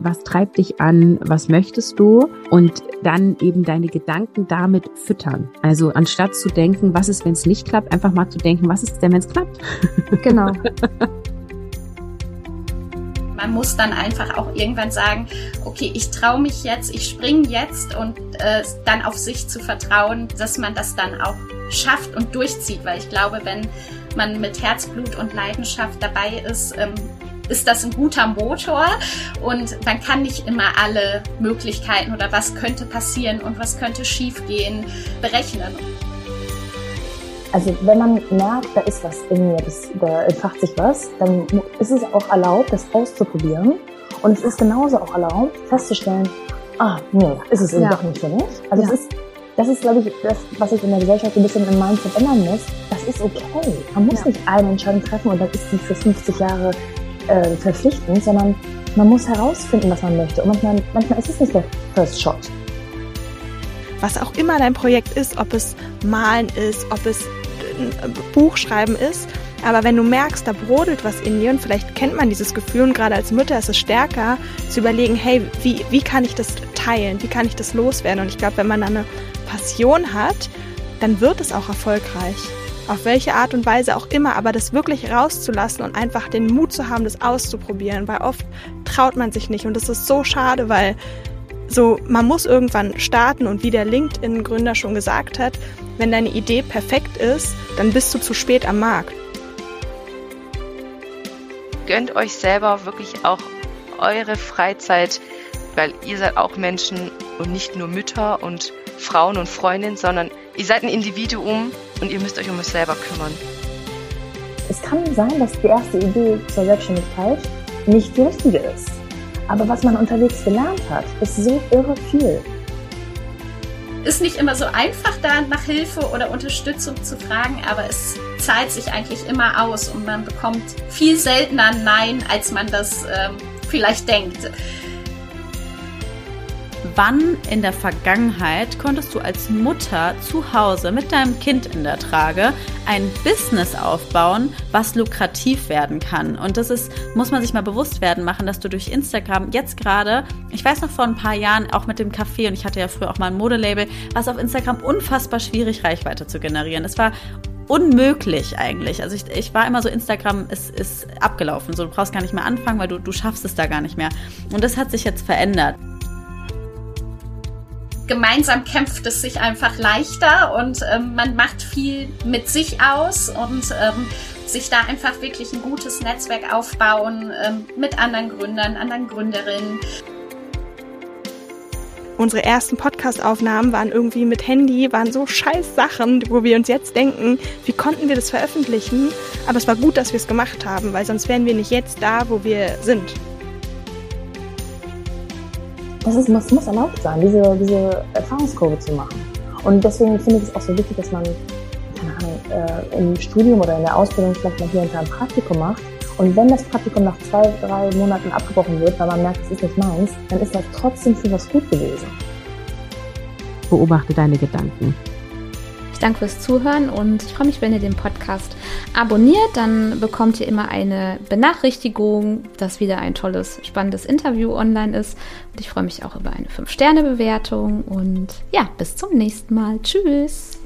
was treibt dich an, was möchtest du und dann eben deine Gedanken damit füttern. Also anstatt zu denken, was ist, wenn es nicht klappt, einfach mal zu denken, was ist denn, wenn es klappt? Genau. Man muss dann einfach auch irgendwann sagen, okay, ich traue mich jetzt, ich springe jetzt und äh, dann auf sich zu vertrauen, dass man das dann auch schafft und durchzieht, weil ich glaube, wenn man mit Herzblut und Leidenschaft dabei ist, ähm, ist das ein guter Motor und man kann nicht immer alle Möglichkeiten oder was könnte passieren und was könnte schiefgehen berechnen. Also wenn man merkt, da ist was in mir, das, da entfacht sich was, dann ist es auch erlaubt, das auszuprobieren. Und es ist genauso auch erlaubt, festzustellen, ah, nee, ist es eben ja. doch nicht für mich. Also ja. es ist, das ist, glaube ich, das, was ich in der Gesellschaft ein bisschen im Mindset ändern muss. Das ist okay. Man muss ja. nicht eine Entscheidung treffen und dann ist die für 50 Jahre äh, verpflichtend, sondern man muss herausfinden, was man möchte. Und manchmal, manchmal ist es nicht der First Shot. Was auch immer dein Projekt ist, ob es Malen ist, ob es ein Buchschreiben ist, aber wenn du merkst, da brodelt was in dir und vielleicht kennt man dieses Gefühl und gerade als Mutter ist es stärker, zu überlegen, hey, wie, wie kann ich das teilen? Wie kann ich das loswerden? Und ich glaube, wenn man eine Passion hat, dann wird es auch erfolgreich auf welche Art und Weise auch immer, aber das wirklich rauszulassen und einfach den Mut zu haben, das auszuprobieren, weil oft traut man sich nicht und das ist so schade, weil so man muss irgendwann starten und wie der LinkedIn Gründer schon gesagt hat, wenn deine Idee perfekt ist, dann bist du zu spät am Markt. Gönnt euch selber wirklich auch eure Freizeit, weil ihr seid auch Menschen und nicht nur Mütter und Frauen und Freundinnen, sondern ihr seid ein Individuum und ihr müsst euch um euch selber kümmern. Es kann sein, dass die erste Idee zur Selbstständigkeit nicht die richtige ist. Aber was man unterwegs gelernt hat, ist so irre viel. Ist nicht immer so einfach, da nach Hilfe oder Unterstützung zu fragen, aber es zahlt sich eigentlich immer aus und man bekommt viel seltener Nein, als man das ähm, vielleicht denkt. Wann in der Vergangenheit konntest du als Mutter zu Hause mit deinem Kind in der Trage ein Business aufbauen, was lukrativ werden kann? Und das ist, muss man sich mal bewusst werden machen, dass du durch Instagram jetzt gerade, ich weiß noch vor ein paar Jahren auch mit dem Café und ich hatte ja früher auch mal ein Modelabel, was auf Instagram unfassbar schwierig Reichweite zu generieren. Es war unmöglich eigentlich. Also ich, ich war immer so, Instagram ist, ist abgelaufen. So, du brauchst gar nicht mehr anfangen, weil du, du schaffst es da gar nicht mehr. Und das hat sich jetzt verändert gemeinsam kämpft es sich einfach leichter und ähm, man macht viel mit sich aus und ähm, sich da einfach wirklich ein gutes Netzwerk aufbauen ähm, mit anderen Gründern, anderen Gründerinnen. Unsere ersten Podcast-Aufnahmen waren irgendwie mit Handy, waren so scheiß Sachen, wo wir uns jetzt denken, wie konnten wir das veröffentlichen? Aber es war gut, dass wir es gemacht haben, weil sonst wären wir nicht jetzt da, wo wir sind das, ist, das muss erlaubt sein, diese, diese Erfahrungskurve zu machen. Und deswegen finde ich es auch so wichtig, dass man, keine Ahnung, äh, im Studium oder in der Ausbildung vielleicht mal hier und da ein Praktikum macht. Und wenn das Praktikum nach zwei, drei Monaten abgebrochen wird, weil man merkt, es ist nicht meins, dann ist das trotzdem für was gut gewesen. Beobachte deine Gedanken. Ich danke fürs Zuhören und ich freue mich, wenn ihr den Podcast abonniert. Dann bekommt ihr immer eine Benachrichtigung, dass wieder ein tolles, spannendes Interview online ist. Und ich freue mich auch über eine 5-Sterne-Bewertung. Und ja, bis zum nächsten Mal. Tschüss.